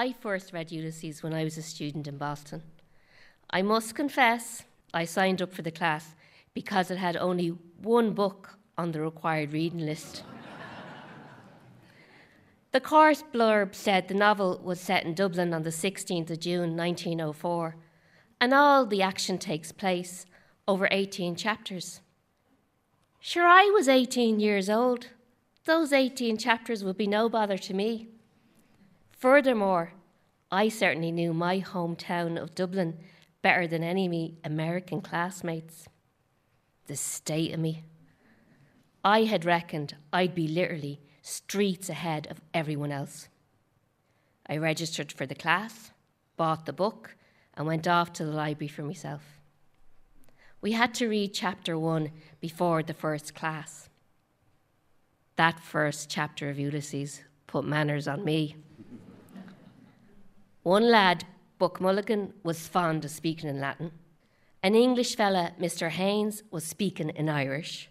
I first read Ulysses when I was a student in Boston. I must confess, I signed up for the class because it had only one book on the required reading list. the course blurb said the novel was set in Dublin on the 16th of June 1904, and all the action takes place over 18 chapters. Sure, I was 18 years old. Those 18 chapters would be no bother to me. Furthermore, I certainly knew my hometown of Dublin better than any of me American classmates. The state of me. I had reckoned I'd be literally streets ahead of everyone else. I registered for the class, bought the book, and went off to the library for myself. We had to read chapter one before the first class. That first chapter of Ulysses put manners on me. One lad, Buck Mulligan, was fond of speaking in Latin. An English fella, Mr. Haynes, was speaking in Irish.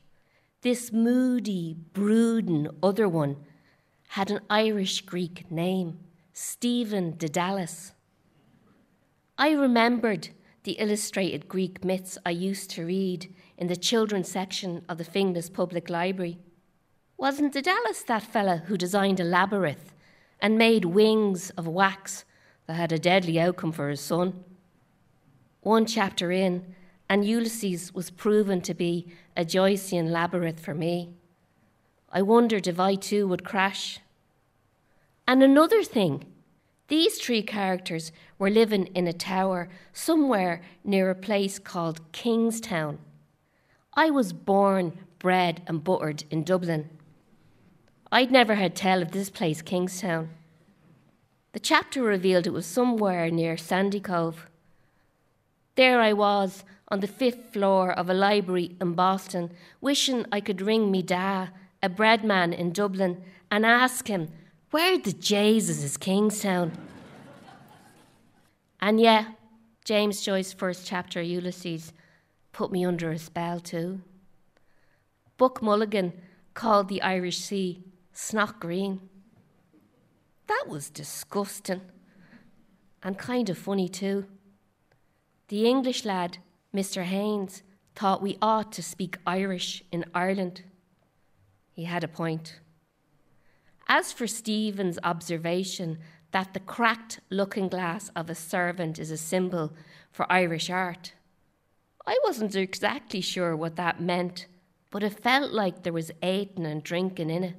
This moody, brooding other one had an Irish Greek name, Stephen Dedalus. I remembered the illustrated Greek myths I used to read in the children's section of the Finglas Public Library. Wasn't Dedalus that fella who designed a labyrinth and made wings of wax that had a deadly outcome for his son? One chapter in, and Ulysses was proven to be a Joycean labyrinth for me. I wondered if I too would crash. And another thing, these three characters were living in a tower somewhere near a place called Kingstown. I was born, bred, and buttered in Dublin. I'd never had tell of this place, Kingstown. The chapter revealed it was somewhere near Sandycove. There I was on the fifth floor of a library in Boston, wishing I could ring me da, a bread man in Dublin, and ask him where the Jesus is Kingstown? and yeah, James Joyce's first chapter, Ulysses, put me under a spell too. Buck Mulligan called the Irish Sea Snotgreen. That was disgusting and kind of funny too. The English lad, Mr. Haynes, thought we ought to speak Irish in Ireland. He had a point. As for Stephen's observation that the cracked looking glass of a servant is a symbol for Irish art, I wasn't exactly sure what that meant, but it felt like there was eating and drinking in it.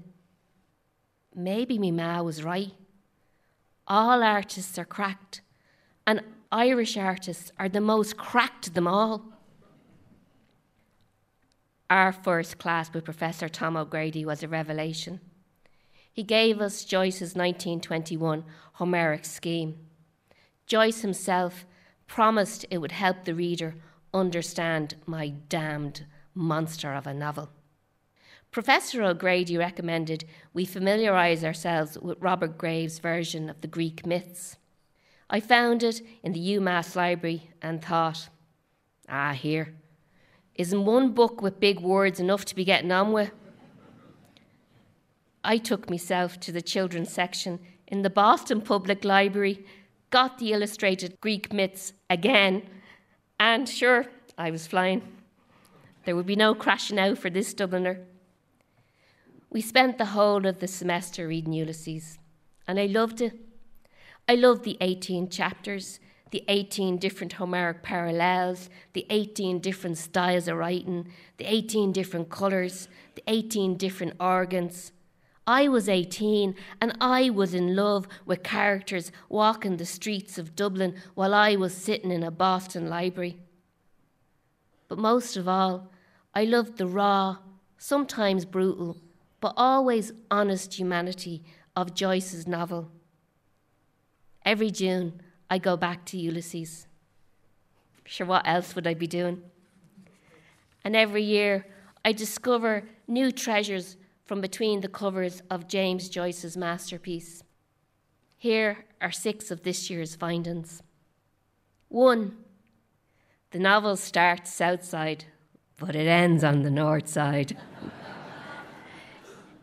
Maybe me ma was right. All artists are cracked, and Irish artists are the most cracked of them all. Our first class with Professor Tom O'Grady was a revelation. He gave us Joyce's 1921 Homeric scheme. Joyce himself promised it would help the reader understand my damned monster of a novel. Professor O'Grady recommended we familiarise ourselves with Robert Graves' version of the Greek myths. I found it in the UMass library and thought, ah, here, isn't one book with big words enough to be getting on with? I took myself to the children's section in the Boston Public Library, got the illustrated Greek myths again, and sure, I was flying. There would be no crashing out for this Dubliner. We spent the whole of the semester reading Ulysses, and I loved it. I loved the 18 chapters, the 18 different Homeric parallels, the 18 different styles of writing, the 18 different colours, the 18 different organs, I was 18 and I was in love with characters walking the streets of Dublin while I was sitting in a Boston library. But most of all, I loved the raw, sometimes brutal, but always honest humanity of Joyce's novel. Every June, I go back to Ulysses. Sure, what else would I be doing? And every year, I discover new treasures from between the covers of James Joyce's masterpiece. Here are six of this year's findings. One, the novel starts south side, but it ends on the north side.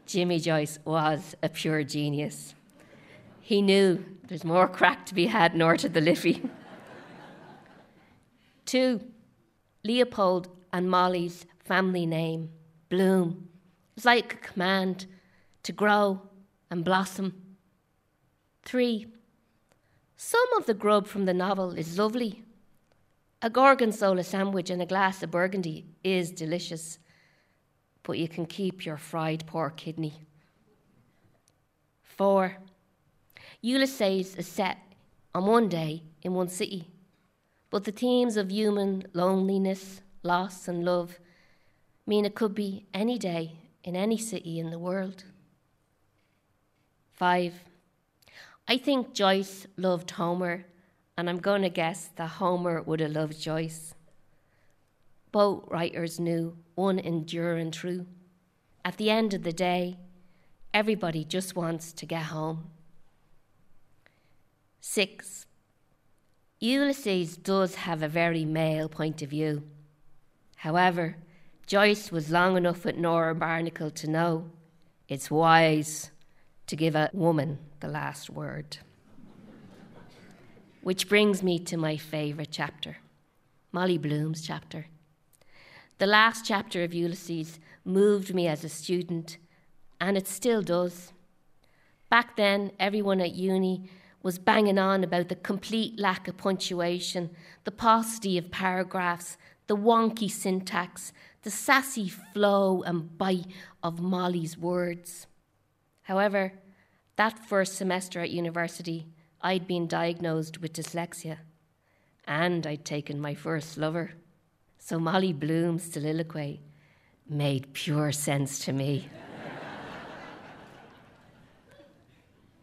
Jimmy Joyce was a pure genius. He knew there's more crack to be had north of the Liffey. Two, Leopold and Molly's family name, Bloom. Was like a command to grow and blossom. Three, some of the grub from the novel is lovely. A gorgonzola sandwich and a glass of burgundy is delicious, but you can keep your fried pork kidney. Four, Ulysses is set on one day in one city, but the themes of human loneliness, loss, and love mean it could be any day in any city in the world. Five, I think Joyce loved Homer, and I'm going to guess that Homer would have loved Joyce. Both writers knew one enduring true. At the end of the day, everybody just wants to get home. Six, Ulysses does have a very male point of view. However, Joyce was long enough with Nora Barnacle to know it's wise to give a woman the last word. Which brings me to my favourite chapter, Molly Bloom's chapter. The last chapter of Ulysses moved me as a student, and it still does. Back then, everyone at uni was banging on about the complete lack of punctuation, the paucity of paragraphs, the wonky syntax, the sassy flow and bite of Molly's words. However, that first semester at university, I'd been diagnosed with dyslexia, and I'd taken my first lover. So Molly Bloom's soliloquy made pure sense to me.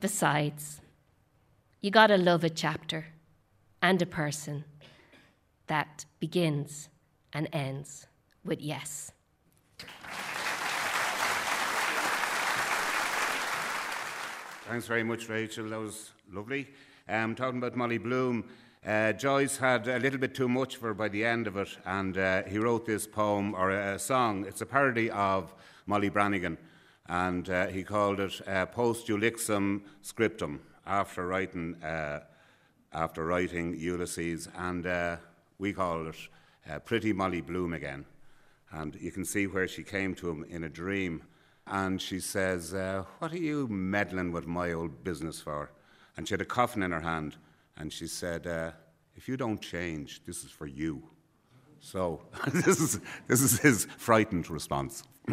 Besides, you gotta love a chapter and a person that begins and ends with yes. Thanks very much, Rachel. That was lovely. Um, talking about Molly Bloom, uh, Joyce had a little bit too much for her by the end of it, and uh, he wrote this poem or a, song. It's a parody of Molly Brannigan, and uh, he called it Post Ulixem Scriptum after writing uh, after writing Ulysses, and uh, we call it uh, Pretty Molly Bloom again. And you can see where she came to him in a dream. And she says, What are you meddling with my old business for? And she had a coffin in her hand. And she said, uh, If you don't change, this is for you. So this is, this is his frightened response.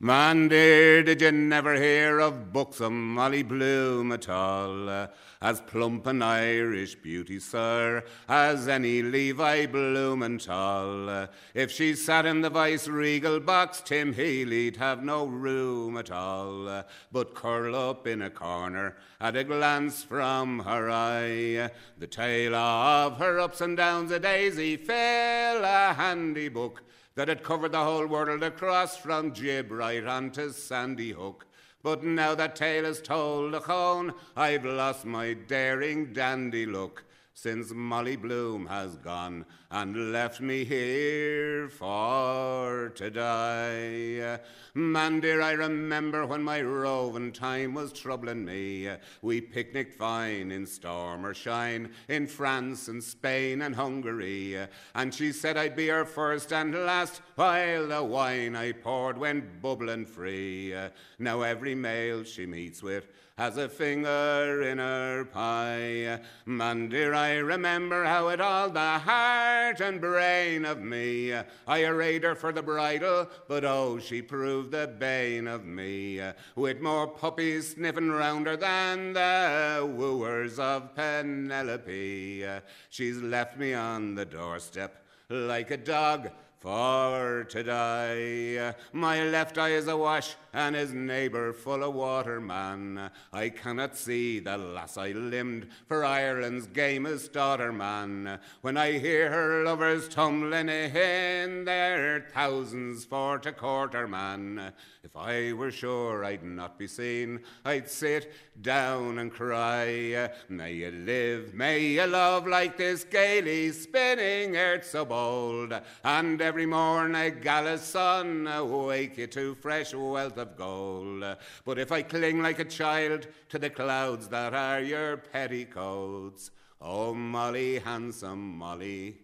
Man dear, did you never hear of buxom Molly Bloom at all? As plump an Irish beauty, sir, as any Levi Blumenthal. If she sat in the vice regal box, Tim Healy'd have no room at all, but curl up in a corner at a glance from her eye. The tale of her ups and downs a daisy fill a handy book that had covered the whole world across from Jib right on to Sandy Hook. But now that tale is told, Achone, I've lost my daring dandy look since Molly Bloom has gone and left me here for to die. Man, dear, I remember when my roving time was troubling me. We picnicked fine in storm or shine in France and Spain and Hungary. And she said I'd be her first and last while the wine I poured went bubbling free. Now every male she meets with has a finger in her pie. Man, dear, I remember how it all the heart and brain of me. I arrayed her for the bridal, but oh, she proved the bane of me. With more puppies sniffing round her than the wooers of Penelope. She's left me on the doorstep like a dog for to die. My left eye is awash, and his neighbour full of water, man. I cannot see the lass I limbed, for Ireland's gamest daughter, man. When I hear her lovers tumbling in their thousands for to quarter, man. If I were sure I'd not be seen, I'd sit down and cry. May you live, may you love like this gaily spinning earth so bold, and every morn a gala sun wake you to fresh wealth of gold. But if I cling like a child to the clouds that are your petticoats, oh Molly, handsome Molly,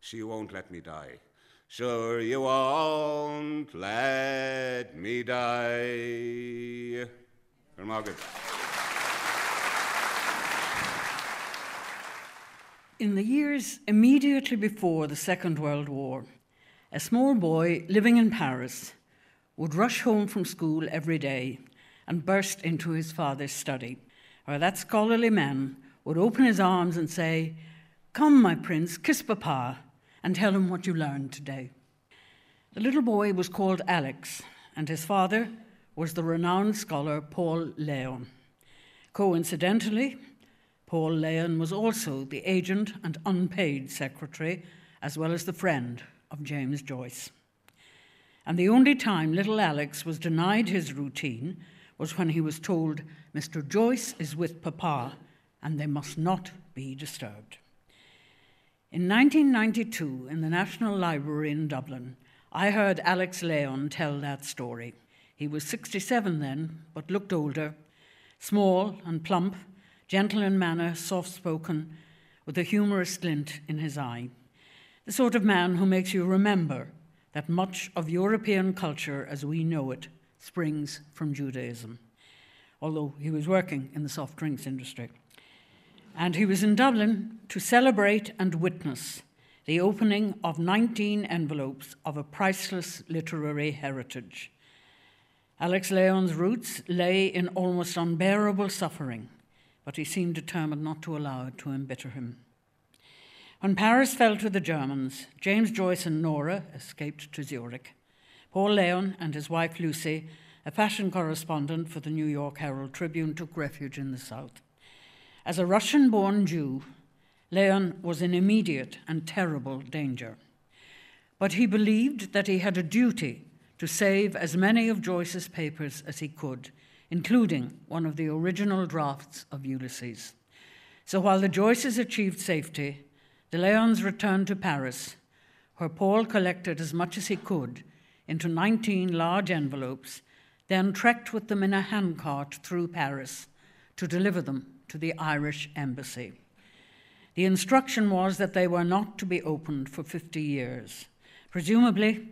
she won't let me die. Sure, you won't let me die. Margaret. In the years immediately before the Second World War, a small boy living in Paris would rush home from school every day and burst into his father's study, where that scholarly man would open his arms and say, Come, my prince, kiss papa, and tell him what you learned today. The little boy was called Alex, and his father was the renowned scholar Paul Léon. Coincidentally, Paul Léon was also the agent and unpaid secretary, as well as the friend of James Joyce. And the only time little Alex was denied his routine was when he was told, Mr. Joyce is with Papa and they must not be disturbed. In 1992, in the National Library in Dublin, I heard Alex Léon tell that story. He was 67 then, but looked older, small and plump gentle in manner, soft spoken, with a humorous glint in his eye. The sort of man who makes you remember that much of European culture as we know it springs from Judaism, although he was working in the soft drinks industry. And he was in Dublin to celebrate and witness the opening of 19 envelopes of a priceless literary heritage. Alex Léon's roots lay in almost unbearable suffering but he seemed determined not to allow it to embitter him. When Paris fell to the Germans, James Joyce and Nora escaped to Zurich. Paul Léon and his wife Lucy, a fashion correspondent for the New York Herald Tribune, took refuge in the South. As a Russian born Jew, Léon was in immediate and terrible danger. But he believed that he had a duty to save as many of Joyce's papers as he could including one of the original drafts of Ulysses. So while the Joyces achieved safety, the Léons returned to Paris, where Paul collected as much as he could into 19 large envelopes, then trekked with them in a handcart through Paris to deliver them to the Irish embassy. The instruction was that they were not to be opened for 50 years. Presumably,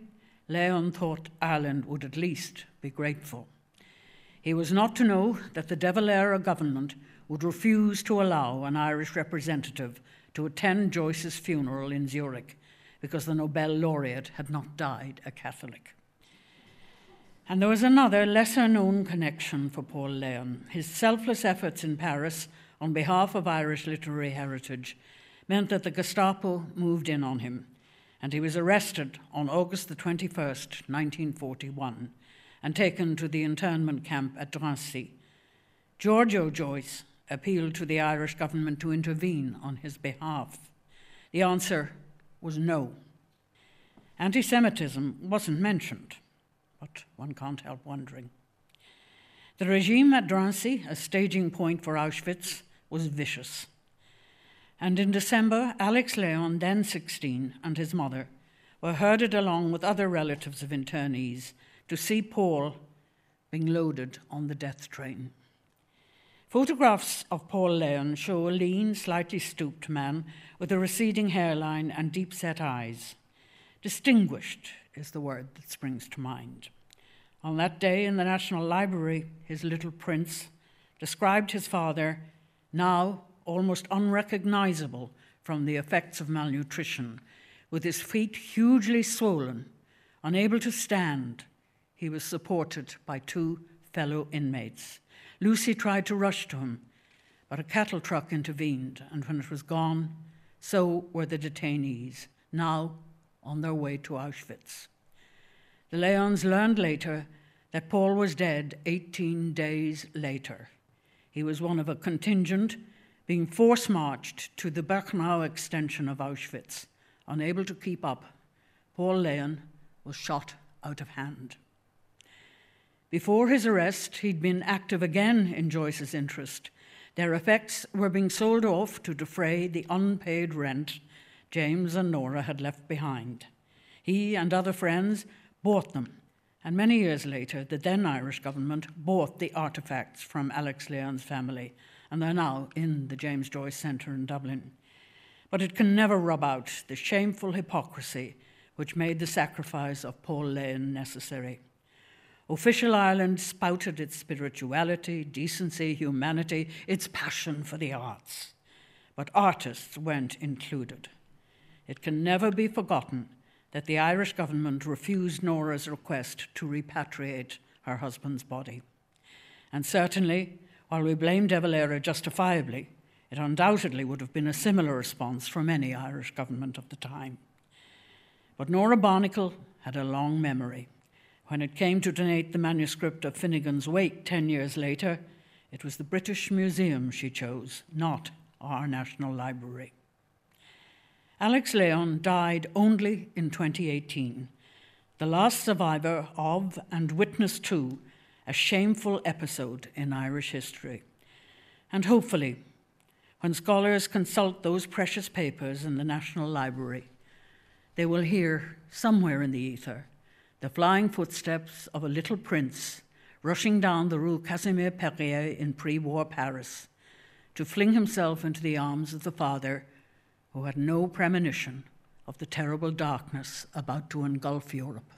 Léon thought Ireland would at least be grateful. He was not to know that the De Valera government would refuse to allow an Irish representative to attend Joyce's funeral in Zurich because the Nobel laureate had not died a Catholic. And there was another lesser known connection for Paul Léon. His selfless efforts in Paris on behalf of Irish literary heritage meant that the Gestapo moved in on him, and he was arrested on August the 21st, 1941 and taken to the internment camp at Drancy. Giorgio Joyce appealed to the Irish government to intervene on his behalf. The answer was no. Anti Semitism wasn't mentioned, but one can't help wondering. The regime at Drancy, a staging point for Auschwitz, was vicious. And in December, Alex Léon, then 16, and his mother were herded along with other relatives of internees to see Paul being loaded on the death train. Photographs of Paul Léon show a lean, slightly stooped man with a receding hairline and deep set eyes. Distinguished is the word that springs to mind. On that day in the National Library, his little prince described his father, now almost unrecognizable from the effects of malnutrition, with his feet hugely swollen, unable to stand, he was supported by two fellow inmates. Lucy tried to rush to him, but a cattle truck intervened, and when it was gone, so were the detainees, now on their way to Auschwitz. The Léons learned later that Paul was dead 18 days later. He was one of a contingent being force marched to the Birkenau extension of Auschwitz. Unable to keep up, Paul Léon was shot out of hand. Before his arrest, he'd been active again in Joyce's interest. Their effects were being sold off to defray the unpaid rent James and Nora had left behind. He and other friends bought them, and many years later, the then Irish government bought the artefacts from Alex Leon's family, and they're now in the James Joyce Centre in Dublin. But it can never rub out the shameful hypocrisy which made the sacrifice of Paul Léon necessary. Official Ireland spouted its spirituality, decency, humanity, its passion for the arts. But artists weren't included. It can never be forgotten that the Irish government refused Nora's request to repatriate her husband's body. And certainly, while we blame De Valera justifiably, it undoubtedly would have been a similar response from any Irish government of the time. But Nora Barnacle had a long memory. When it came to donate the manuscript of Finnegans Wake 10 years later, it was the British Museum she chose, not our National Library. Alex Leon died only in 2018, the last survivor of and witness to a shameful episode in Irish history. And hopefully, when scholars consult those precious papers in the National Library, they will hear somewhere in the ether the flying footsteps of a little prince rushing down the Rue Casimir Perier in pre war Paris to fling himself into the arms of the father who had no premonition of the terrible darkness about to engulf Europe.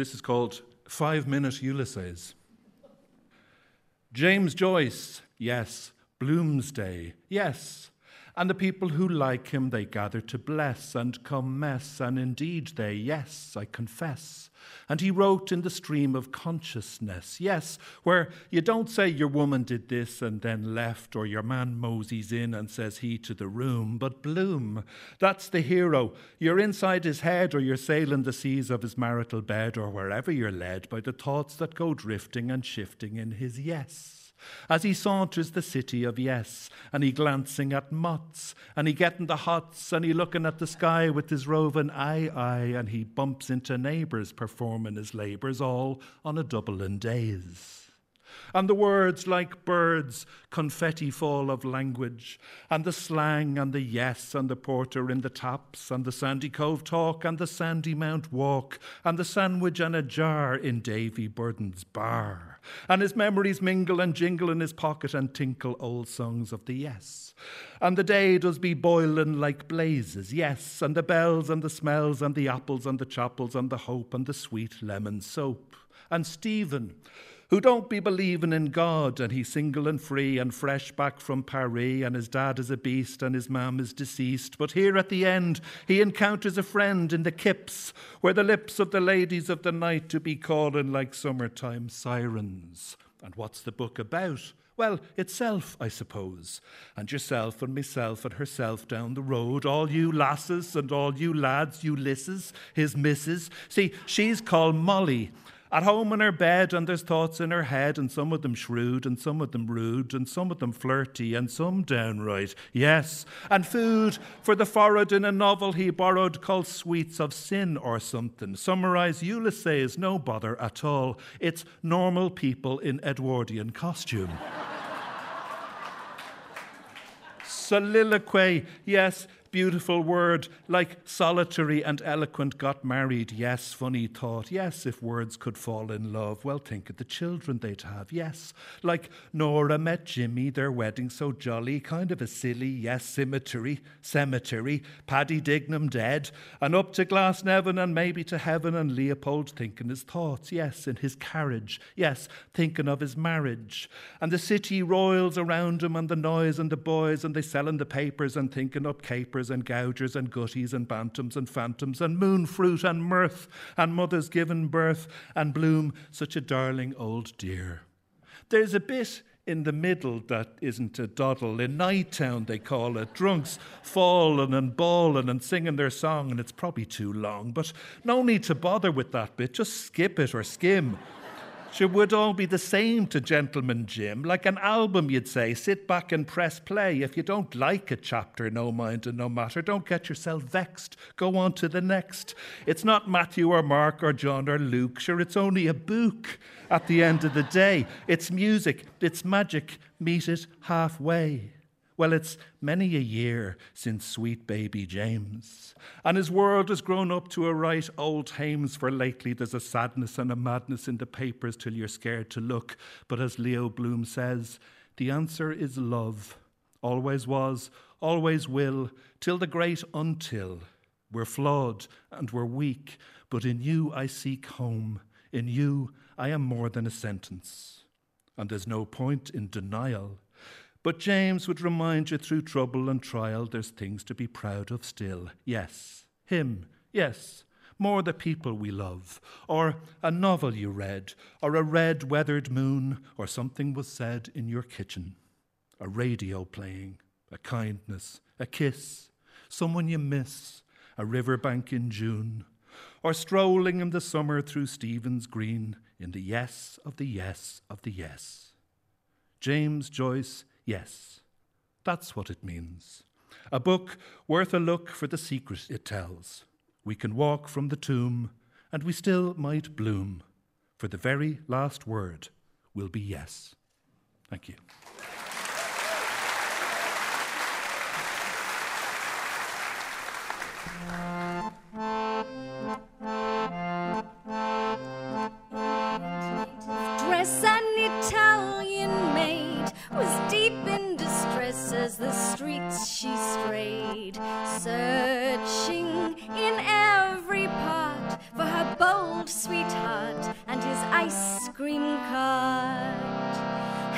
This is called Five Minute Ulysses. James Joyce, yes. Bloomsday, yes. And the people who like him they gather to bless and come mess, and indeed they, yes, I confess. And he wrote in the stream of consciousness, yes, where you don't say your woman did this and then left, or your man moseys in and says he to the room, but Bloom, that's the hero. You're inside his head, or you're sailing the seas of his marital bed, or wherever you're led by the thoughts that go drifting and shifting in his yes. As he saunters the city of yes, and he glancing at mots, and he getting the hots, and he looking at the sky with his roving eye eye, and he bumps into neighbours performing his labours all on a Dublin days and the words like birds, confetti fall of language, and the slang and the yes and the porter in the taps, and the Sandycove talk and the Sandymount walk, and the sandwich and a jar in Davy Byrne's bar. And his memories mingle and jingle in his pocket and tinkle old songs of the yes. And the day does be boiling like blazes, yes, and the bells and the smells and the apples and the chapels and the hope and the sweet lemon soap. And Stephen, who don't be believing in God, and he's single and free and fresh back from Paris, and his dad is a beast and his mam is deceased. But here at the end, he encounters a friend in the kips, where the lips of the ladies of the night to be calling like summertime sirens. And what's the book about? Well, itself, I suppose. And yourself and myself and herself down the road, all you lasses and all you lads, Ulysses, his missus. See, she's called Molly. At home in her bed, and there's thoughts in her head, and some of them shrewd, and some of them rude, and some of them flirty, and some downright, yes. And food for the forehead in a novel he borrowed called Sweets of Sin or something. Summarize Ulysses, no bother at all. It's normal people in Edwardian costume. Soliloquy, yes, beautiful word, like solitary and eloquent got married. Yes, funny thought. Yes, if words could fall in love, well, think of the children they'd have. Yes, like Nora met Jimmy, their wedding so jolly, kind of a silly, yes, cemetery, cemetery, Paddy Dignam dead, and up to Glasnevin and maybe to heaven, and Leopold thinking his thoughts. Yes, in his carriage. Yes, thinking of his marriage. And the city royals around him, and the noise and the boys, and they selling the papers and thinking up capers and gougers and gutties and bantams and phantoms and moon fruit and mirth and mothers given birth and bloom such a darling old dear. There's a bit in the middle that isn't a doddle. In Nighttown, they call it. Drunks falling and bawling and singing their song, and it's probably too long. But no need to bother with that bit. Just skip it or skim. She would all be the same to Gentleman Jim, like an album, you'd say. Sit back and press play. If you don't like a chapter, no mind and no matter, don't get yourself vexed. Go on to the next. It's not Matthew or Mark or John or Luke. Sure, it's only a book at the end of the day. It's music, it's magic. Meet it halfway. Well, it's many a year since sweet baby James. And his world has grown up to a right old hames, for lately there's a sadness and a madness in the papers till you're scared to look. But as Leo Bloom says, the answer is love. Always was, always will, till the great until. We're flawed and we're weak, but in you I seek home. In you I am more than a sentence. And there's no point in denial. But James would remind you through trouble and trial, there's things to be proud of still. Yes, him, yes, more the people we love, or a novel you read, or a red weathered moon, or something was said in your kitchen, a radio playing, a kindness, a kiss, someone you miss, a riverbank in June, or strolling in the summer through Stephen's Green in the yes of the yes of the yes. James Joyce Yes, that's what it means. A book worth a look for the secret it tells. We can walk from the tomb, and we still might bloom, for the very last word will be yes. Thank you. Searching in every part for her bold sweetheart and his ice cream cart.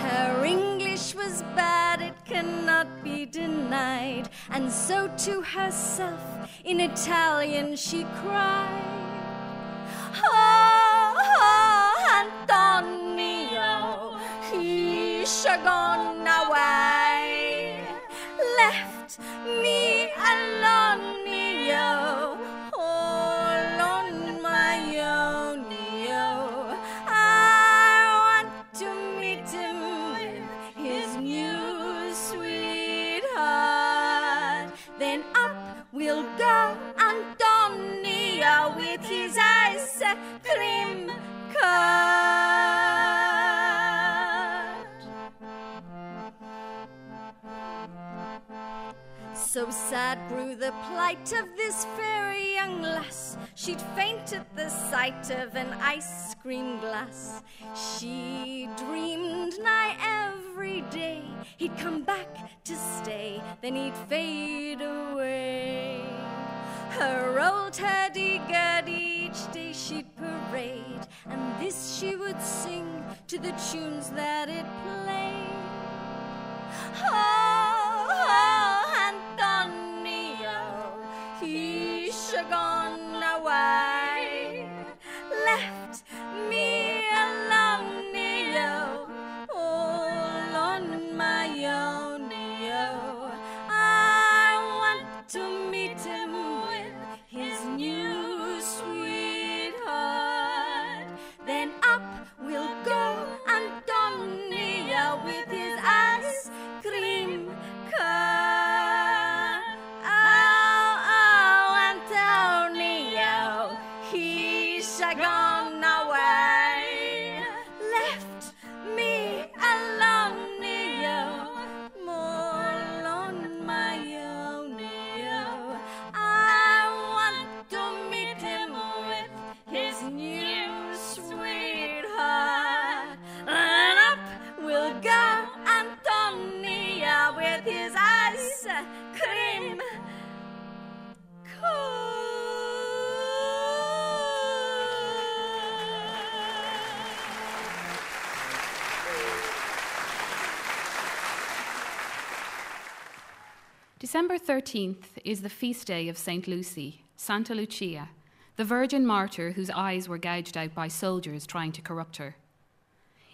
Her English was bad, it cannot be denied, and so to herself in Italian she cried. Oh, oh, Antonio, he's gone sad grew the plight of this fair young lass. She'd faint at the sight of an ice cream glass. She dreamed nigh every day he'd come back to stay, then he'd fade away. Her old hurdy-gurdy each day she'd parade, and this she would sing to the tunes that it played. Oh, December 13th is the feast day of St. Lucy, Santa Lucia, the virgin martyr whose eyes were gouged out by soldiers trying to corrupt her.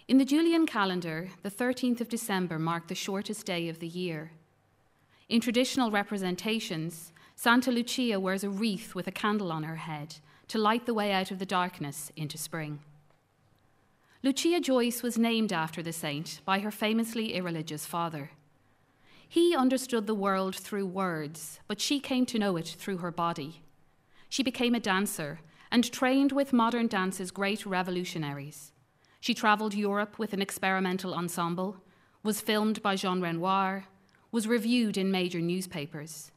In the Julian calendar, the 13th of December marked the shortest day of the year. In traditional representations, Santa Lucia wears a wreath with a candle on her head to light the way out of the darkness into spring. Lucia Joyce was named after the saint by her famously irreligious father. He understood the world through words, but she came to know it through her body. She became a dancer and trained with modern dance's great revolutionaries. She travelled Europe with an experimental ensemble, was filmed by Jean Renoir, was reviewed in major newspapers.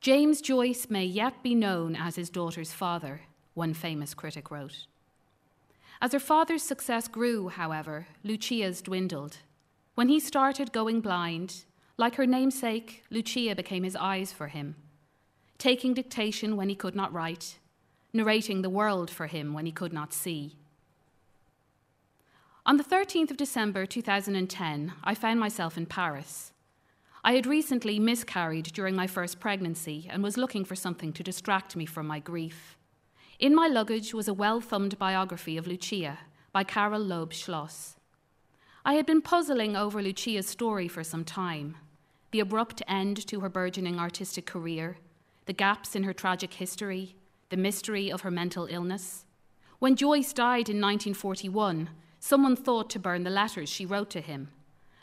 James Joyce may yet be known as his daughter's father, one famous critic wrote. As her father's success grew, however, Lucia's dwindled. When he started going blind, like her namesake, Lucia became his eyes for him, taking dictation when he could not write, narrating the world for him when he could not see. On the 13th of December 2010, I found myself in Paris. I had recently miscarried during my first pregnancy and was looking for something to distract me from my grief. In my luggage was a well thumbed biography of Lucia by Carol Loeb Schloss. I had been puzzling over Lucia's story for some time the abrupt end to her burgeoning artistic career, the gaps in her tragic history, the mystery of her mental illness. When Joyce died in 1941, someone thought to burn the letters she wrote to him.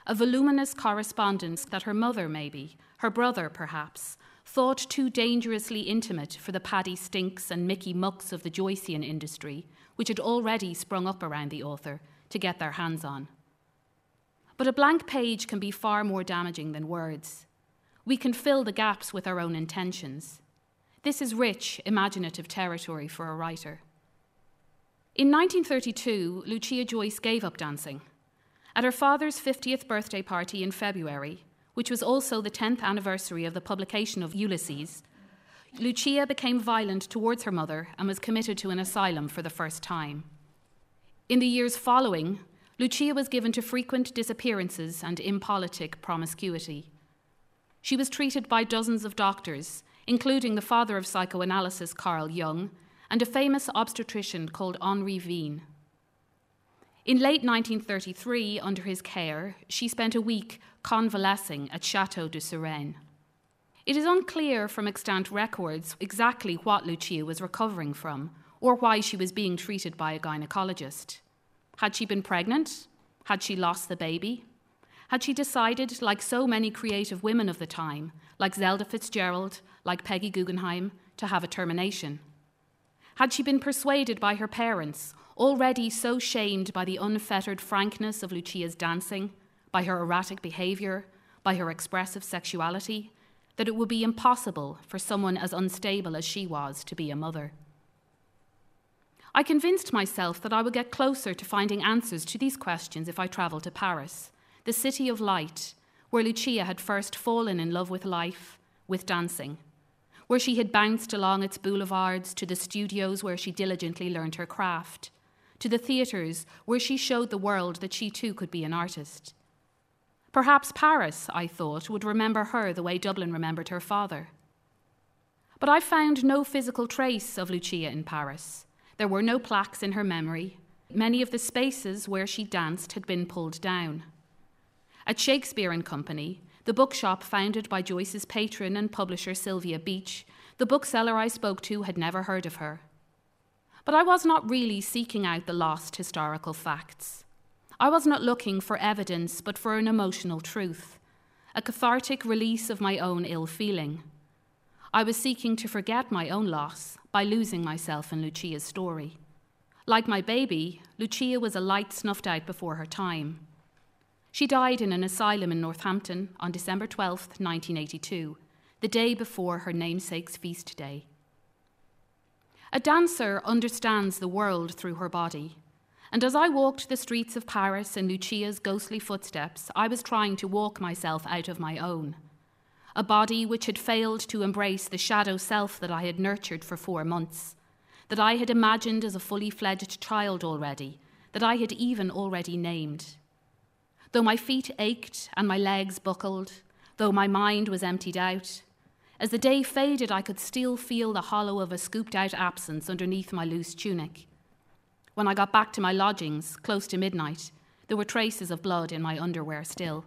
A voluminous correspondence that her mother, maybe, her brother perhaps, thought too dangerously intimate for the Paddy Stinks and Mickey Mucks of the Joycean industry, which had already sprung up around the author, to get their hands on. But a blank page can be far more damaging than words. We can fill the gaps with our own intentions. This is rich, imaginative territory for a writer. In 1932, Lucia Joyce gave up dancing. At her father's 50th birthday party in February, which was also the 10th anniversary of the publication of Ulysses, Lucia became violent towards her mother and was committed to an asylum for the first time. In the years following, Lucia was given to frequent disappearances and impolitic promiscuity. She was treated by dozens of doctors, including the father of psychoanalysis, Carl Jung, and a famous obstetrician called Henri Wien. In late 1933, under his care, she spent a week convalescing at Chateau de Suresnes. It is unclear from extant records exactly what Lucia was recovering from or why she was being treated by a gynecologist. Had she been pregnant? Had she lost the baby? Had she decided, like so many creative women of the time, like Zelda Fitzgerald, like Peggy Guggenheim, to have a termination? Had she been persuaded by her parents, already so shamed by the unfettered frankness of Lucia's dancing, by her erratic behaviour, by her expressive sexuality, that it would be impossible for someone as unstable as she was to be a mother? I convinced myself that I would get closer to finding answers to these questions if I travelled to Paris, the city of light, where Lucia had first fallen in love with life, with dancing, where she had bounced along its boulevards to the studios where she diligently learned her craft, to the theatres where she showed the world that she too could be an artist. Perhaps Paris, I thought, would remember her the way Dublin remembered her father. But I found no physical trace of Lucia in Paris. There were no plaques in her memory. Many of the spaces where she danced had been pulled down. At Shakespeare and Company, the bookshop founded by Joyce's patron and publisher Sylvia Beach, the bookseller I spoke to had never heard of her. But I was not really seeking out the lost historical facts. I was not looking for evidence, but for an emotional truth, a cathartic release of my own ill feeling. I was seeking to forget my own loss by losing myself in Lucia's story. Like my baby, Lucia was a light snuffed out before her time. She died in an asylum in Northampton on December 12, 1982, the day before her namesake's feast day. A dancer understands the world through her body. And as I walked the streets of Paris in Lucia's ghostly footsteps, I was trying to walk myself out of my own. A body which had failed to embrace the shadow self that I had nurtured for four months, that I had imagined as a fully fledged child already, that I had even already named. Though my feet ached and my legs buckled, though my mind was emptied out, as the day faded, I could still feel the hollow of a scooped out absence underneath my loose tunic. When I got back to my lodgings, close to midnight, there were traces of blood in my underwear still.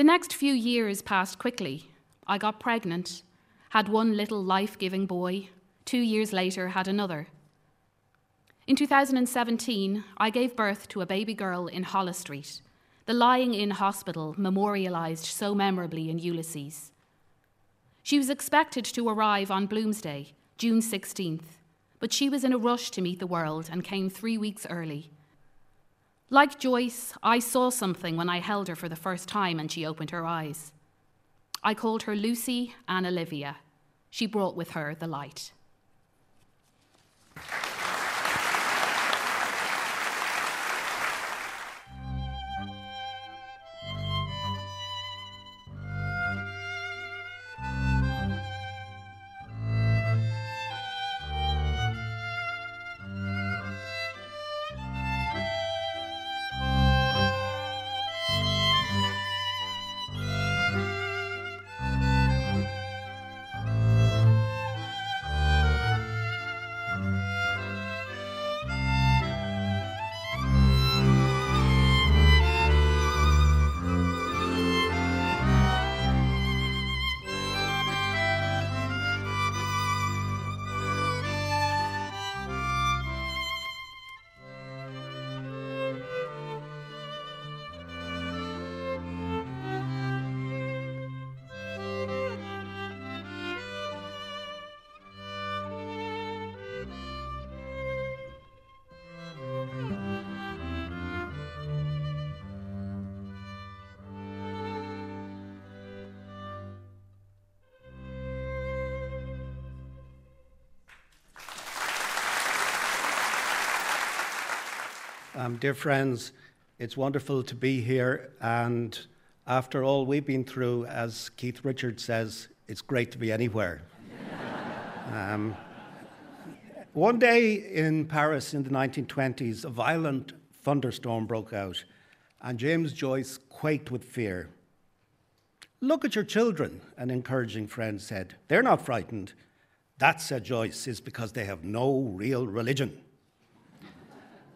The next few years passed quickly. I got pregnant, had one little life giving boy, two years later, had another. In 2017, I gave birth to a baby girl in Holles Street, the lying in hospital memorialised so memorably in Ulysses. She was expected to arrive on Bloomsday, June 16th, but she was in a rush to meet the world and came three weeks early. Like Joyce, I saw something when I held her for the first time and she opened her eyes. I called her Lucy and Olivia. She brought with her the light. Um, dear friends, it's wonderful to be here. And after all we've been through, as Keith Richards says, it's great to be anywhere. um, one day in Paris in the 1920s, a violent thunderstorm broke out, and James Joyce quaked with fear. Look at your children, an encouraging friend said. They're not frightened. That, said Joyce, is because they have no real religion.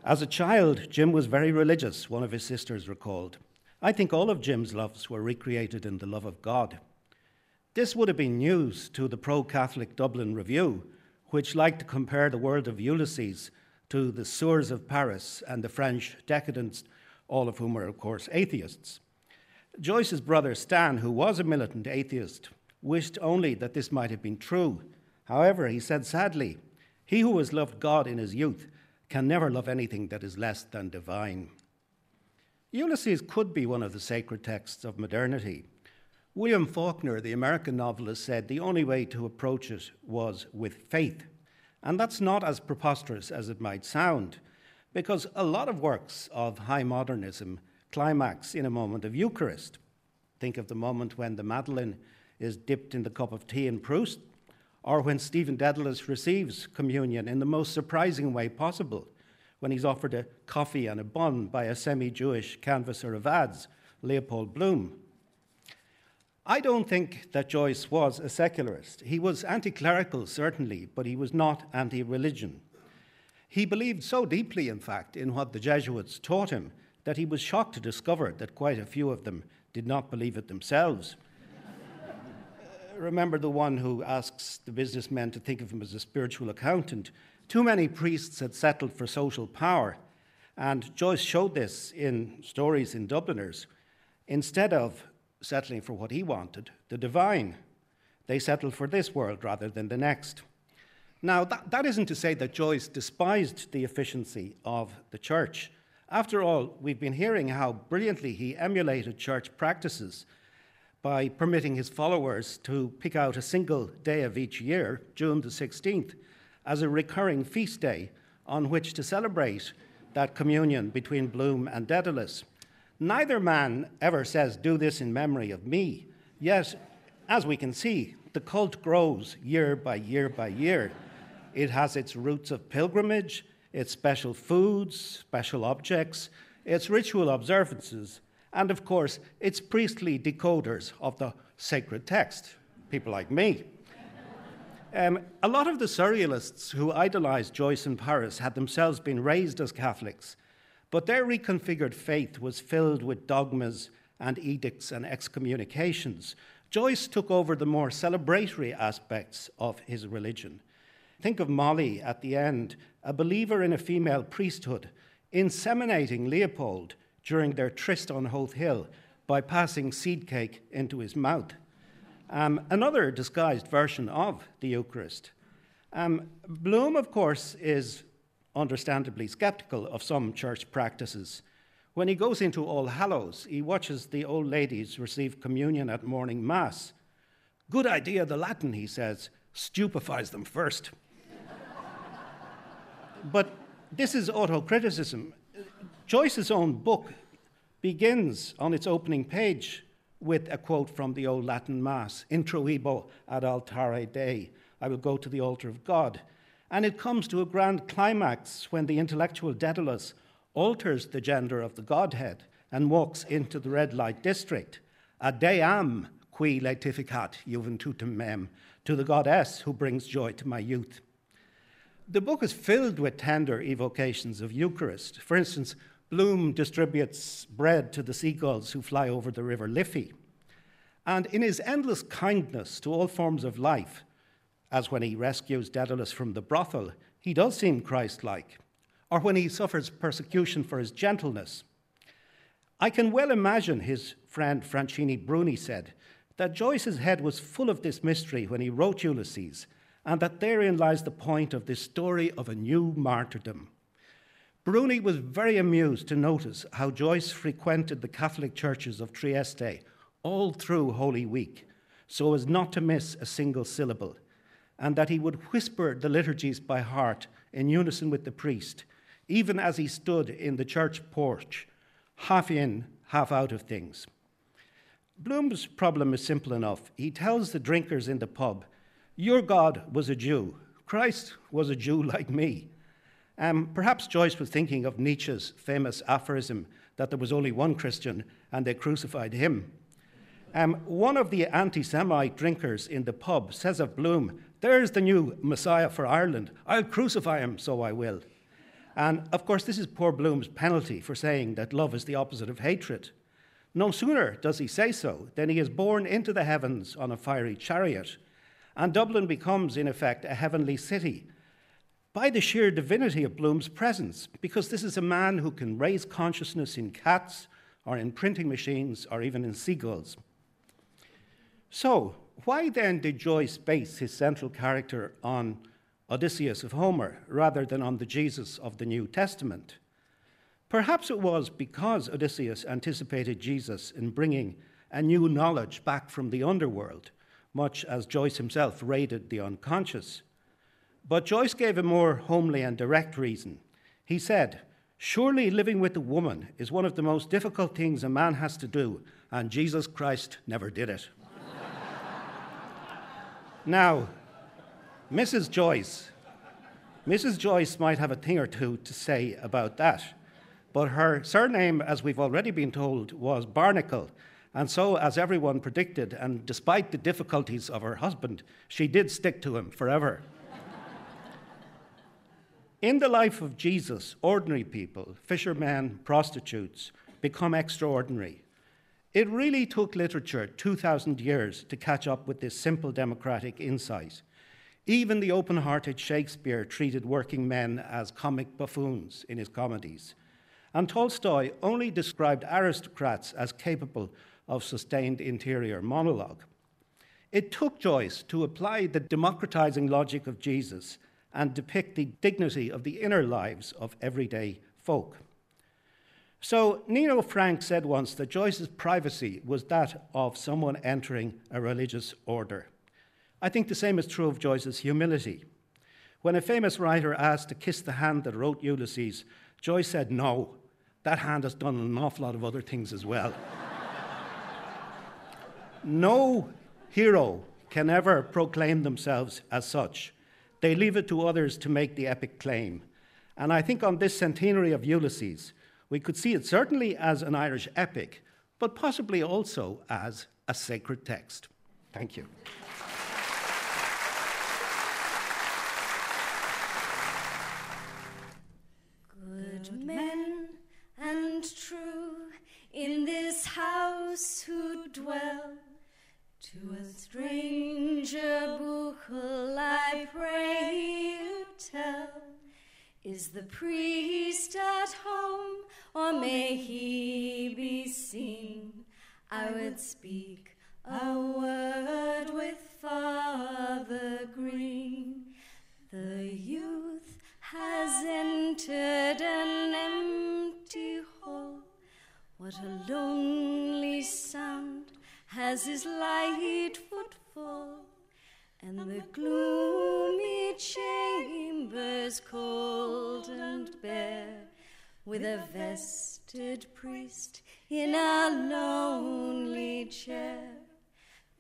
As a child, Jim was very religious, one of his sisters recalled. I think all of Jim's loves were recreated in the love of God. This would have been news to the pro Catholic Dublin Review, which liked to compare the world of Ulysses to the sewers of Paris and the French decadents, all of whom were, of course, atheists. Joyce's brother Stan, who was a militant atheist, wished only that this might have been true. However, he said sadly, He who has loved God in his youth can never love anything that is less than divine. Ulysses could be one of the sacred texts of modernity. William Faulkner, the American novelist, said the only way to approach it was with faith. And that's not as preposterous as it might sound, because a lot of works of high modernism climax in a moment of Eucharist. Think of the moment when the Madeleine is dipped in the cup of tea in Proust, or when Stephen Dedalus receives communion in the most surprising way possible, when he's offered a coffee and a bun by a semi Jewish canvasser of ads, Leopold Bloom. I don't think that Joyce was a secularist. He was anti clerical, certainly, but he was not anti religion. He believed so deeply, in fact, in what the Jesuits taught him that he was shocked to discover that quite a few of them did not believe it themselves remember the one who asks the businessmen to think of him as a spiritual accountant Too many priests had settled for social power, and Joyce showed this in stories in Dubliners. Instead of settling for what he wanted, the divine, they settled for this world rather than the next. Now, that, that isn't to say that Joyce despised the efficiency of the church. After all, we've been hearing how brilliantly he emulated church practices by permitting his followers to pick out a single day of each year, June the 16th, as a recurring feast day on which to celebrate that communion between Bloom and Dedalus. Neither man ever says, Do this in memory of me. Yet, as we can see, the cult grows year by year by year. It has its roots of pilgrimage, its special foods, special objects, its ritual observances, and of course, its priestly decoders of the sacred text, people like me. Um, a lot of the surrealists who idolized Joyce in Paris had themselves been raised as Catholics, but their reconfigured faith was filled with dogmas and edicts and excommunications. Joyce took over the more celebratory aspects of his religion. Think of Molly at the end, a believer in a female priesthood, inseminating Leopold during their tryst on Howth Hill by passing seed cake into his mouth. Um, another disguised version of the Eucharist. Um, Bloom, of course, is understandably skeptical of some church practices. When he goes into All Hallows, he watches the old ladies receive communion at morning Mass. Good idea, the Latin, he says, stupefies them first. but this is autocriticism. Joyce's own book begins on its opening page with a quote from the old Latin Mass, Introibo ad altare Dei, I will go to the altar of God. And it comes to a grand climax when the intellectual Dedalus alters the gender of the Godhead and walks into the red light district. Ad Deam qui laetificat juventutem mem, to the goddess who brings joy to my youth. The book is filled with tender evocations of Eucharist. For instance, Bloom distributes bread to the seagulls who fly over the river Liffey. And in his endless kindness to all forms of life, as when he rescues Dedalus from the brothel, he does seem Christ like, or when he suffers persecution for his gentleness. I can well imagine his friend Francini Bruni said that Joyce's head was full of this mystery when he wrote Ulysses, and that therein lies the point of this story of a new martyrdom. Bruni was very amused to notice how Joyce frequented the Catholic churches of Trieste all through Holy Week so as not to miss a single syllable, and that he would whisper the liturgies by heart in unison with the priest, even as he stood in the church porch, half in, half out of things. Bloom's problem is simple enough. He tells the drinkers in the pub, Your God was a Jew. Christ was a Jew like me. Um, perhaps Joyce was thinking of Nietzsche's famous aphorism that there was only one Christian and they crucified him. Um, one of the anti Semite drinkers in the pub says of Bloom, There's the new Messiah for Ireland. I'll crucify him, so I will. And of course, this is poor Bloom's penalty for saying that love is the opposite of hatred. No sooner does he say so than he is borne into the heavens on a fiery chariot, and Dublin becomes, in effect, a heavenly city by the sheer divinity of Bloom's presence, because this is a man who can raise consciousness in cats or in printing machines or even in seagulls. So, why then did Joyce base his central character on Odysseus of Homer rather than on the Jesus of the New Testament? Perhaps it was because Odysseus anticipated Jesus in bringing a new knowledge back from the underworld, much as Joyce himself raided the unconscious. But Joyce gave a more homely and direct reason. He said, Surely living with a woman is one of the most difficult things a man has to do, and Jesus Christ never did it. now, Mrs. Joyce, Mrs. Joyce might have a thing or two to say about that, but her surname, as we've already been told, was Barnacle. And so, as everyone predicted, and despite the difficulties of her husband, she did stick to him forever. In the life of Jesus, ordinary people, fishermen, prostitutes, become extraordinary. It really took literature 2,000 years to catch up with this simple democratic insight. Even the open hearted Shakespeare treated working men as comic buffoons in his comedies. And Tolstoy only described aristocrats as capable of sustained interior monologue. It took Joyce to apply the democratizing logic of Jesus and depict the dignity of the inner lives of everyday folk. So, Nino Frank said once that Joyce's privacy was that of someone entering a religious order. I think the same is true of Joyce's humility. When a famous writer asked to kiss the hand that wrote Ulysses, Joyce said, No, that hand has done an awful lot of other things as well. no hero can ever proclaim themselves as such. They leave it to others to make the epic claim. And I think on this centenary of Ulysses, we could see it certainly as an Irish epic, but possibly also as a sacred text. Thank you. Is the priest at home, or may he be seen? I would speak a word with Father Green. The youth has entered an empty hall. What a lonely sound has his light footfall and the gloomy chambers cold and bare, with a vested priest in a lonely chair.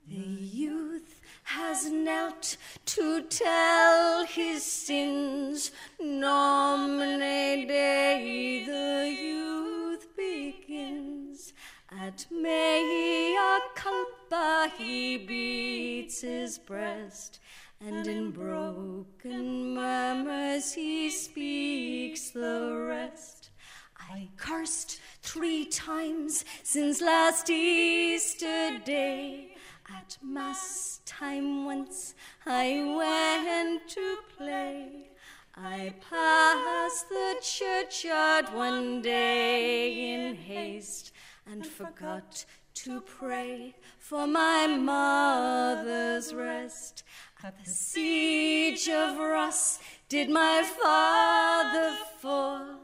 The youth has knelt to tell his sins. Nomine Dei, the youth begins. At mea culpa he beats his breast, and in broken murmurs he speaks the rest. I cursed three times since last Easter day. At Mass time once I went to play. I passed the churchyard one day in haste and forgot to pray for my mother's rest. At the siege of Ross did my father fall.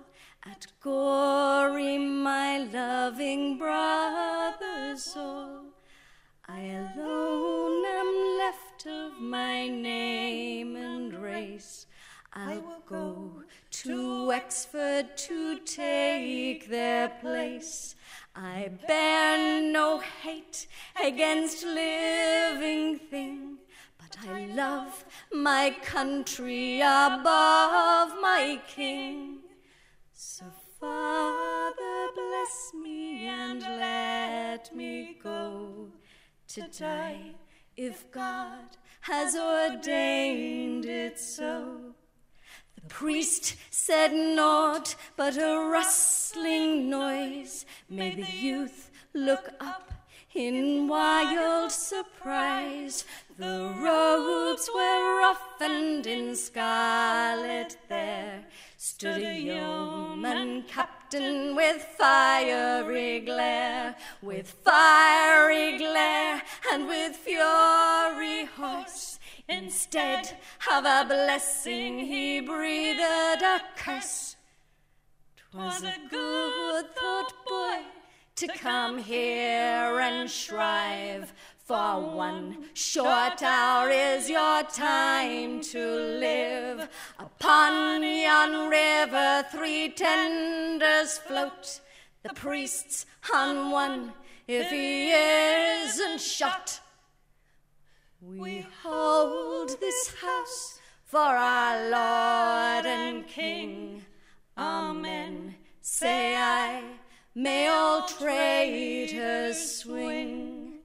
At Gorey, my loving brothers all. I alone am left of my name and race. I will go to Wexford to take their place. I bear no hate against living thing, but I love my country above my king. So, Father, bless me and let me go to die if God has ordained it so. The priest said naught but a rustling noise made the youth look up in wild surprise. The robes were roughened in scarlet there. Stood a yeoman captain with fiery glare, with fiery glare and with fury hoarse. Instead of a blessing, he breathed a curse. 'Twas a good thought, boy, to come here and shrive. For one short hour is your time to live. Upon yon river, three tenders float. The priest's on one if he isn't shot. We hold this house for our Lord and King. Amen. Say I, may all traitors swing.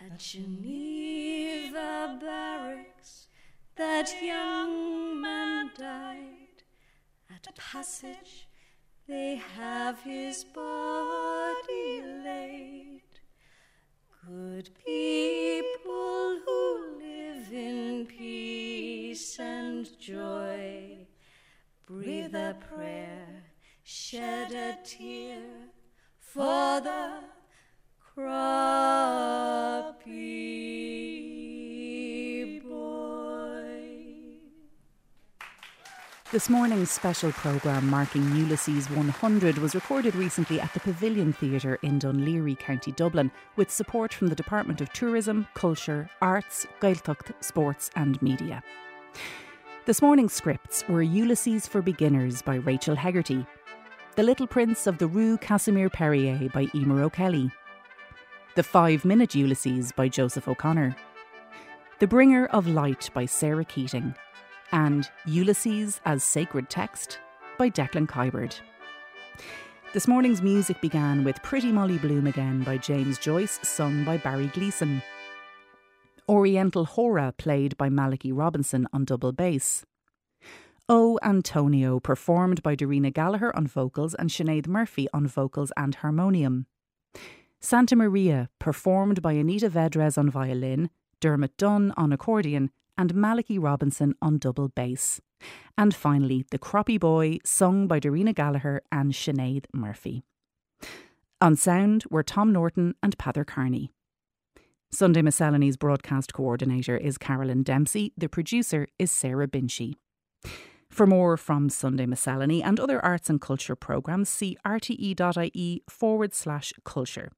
At Geneva barracks, that young man died. At a passage, they have his body laid. Good people who live in peace and joy. Breathe a prayer, shed a tear for the croppy This morning's special programme marking Ulysses 100 was recorded recently at the Pavilion Theatre in Dún Laoghaire, County Dublin, with support from the Department of Tourism, Culture, Arts, Gaeltacht, Sports and Media. This morning's scripts were Ulysses for Beginners by Rachel Hegarty, The Little Prince of the Rue Casimir Perier by Emer O'Kelly, The Five Minute Ulysses by Joseph O'Connor, The Bringer of Light by Sarah Keating, and Ulysses as Sacred Text by Declan Kiberd. This morning's music began with Pretty Molly Bloom Again by James Joyce, sung by Barry Gleeson. Oriental Hora played by Malachy Robinson on double bass. O Antonio performed by Dorina Gallagher on vocals and Sinead Murphy on vocals and harmonium. Santa Maria performed by Anita Vedres on violin, Dermot Dunne on accordion, and Malachy Robinson on double bass. And finally, The Croppy Boy, sung by Dorina Gallagher and Sinead Murphy. On sound were Tom Norton and Pather Carney. Sunday Miscellany's broadcast coordinator is Carolyn Dempsey. The producer is Sarah Binchy. For more from Sunday Miscellany and other arts and culture programmes, see rte.ie forward slash culture.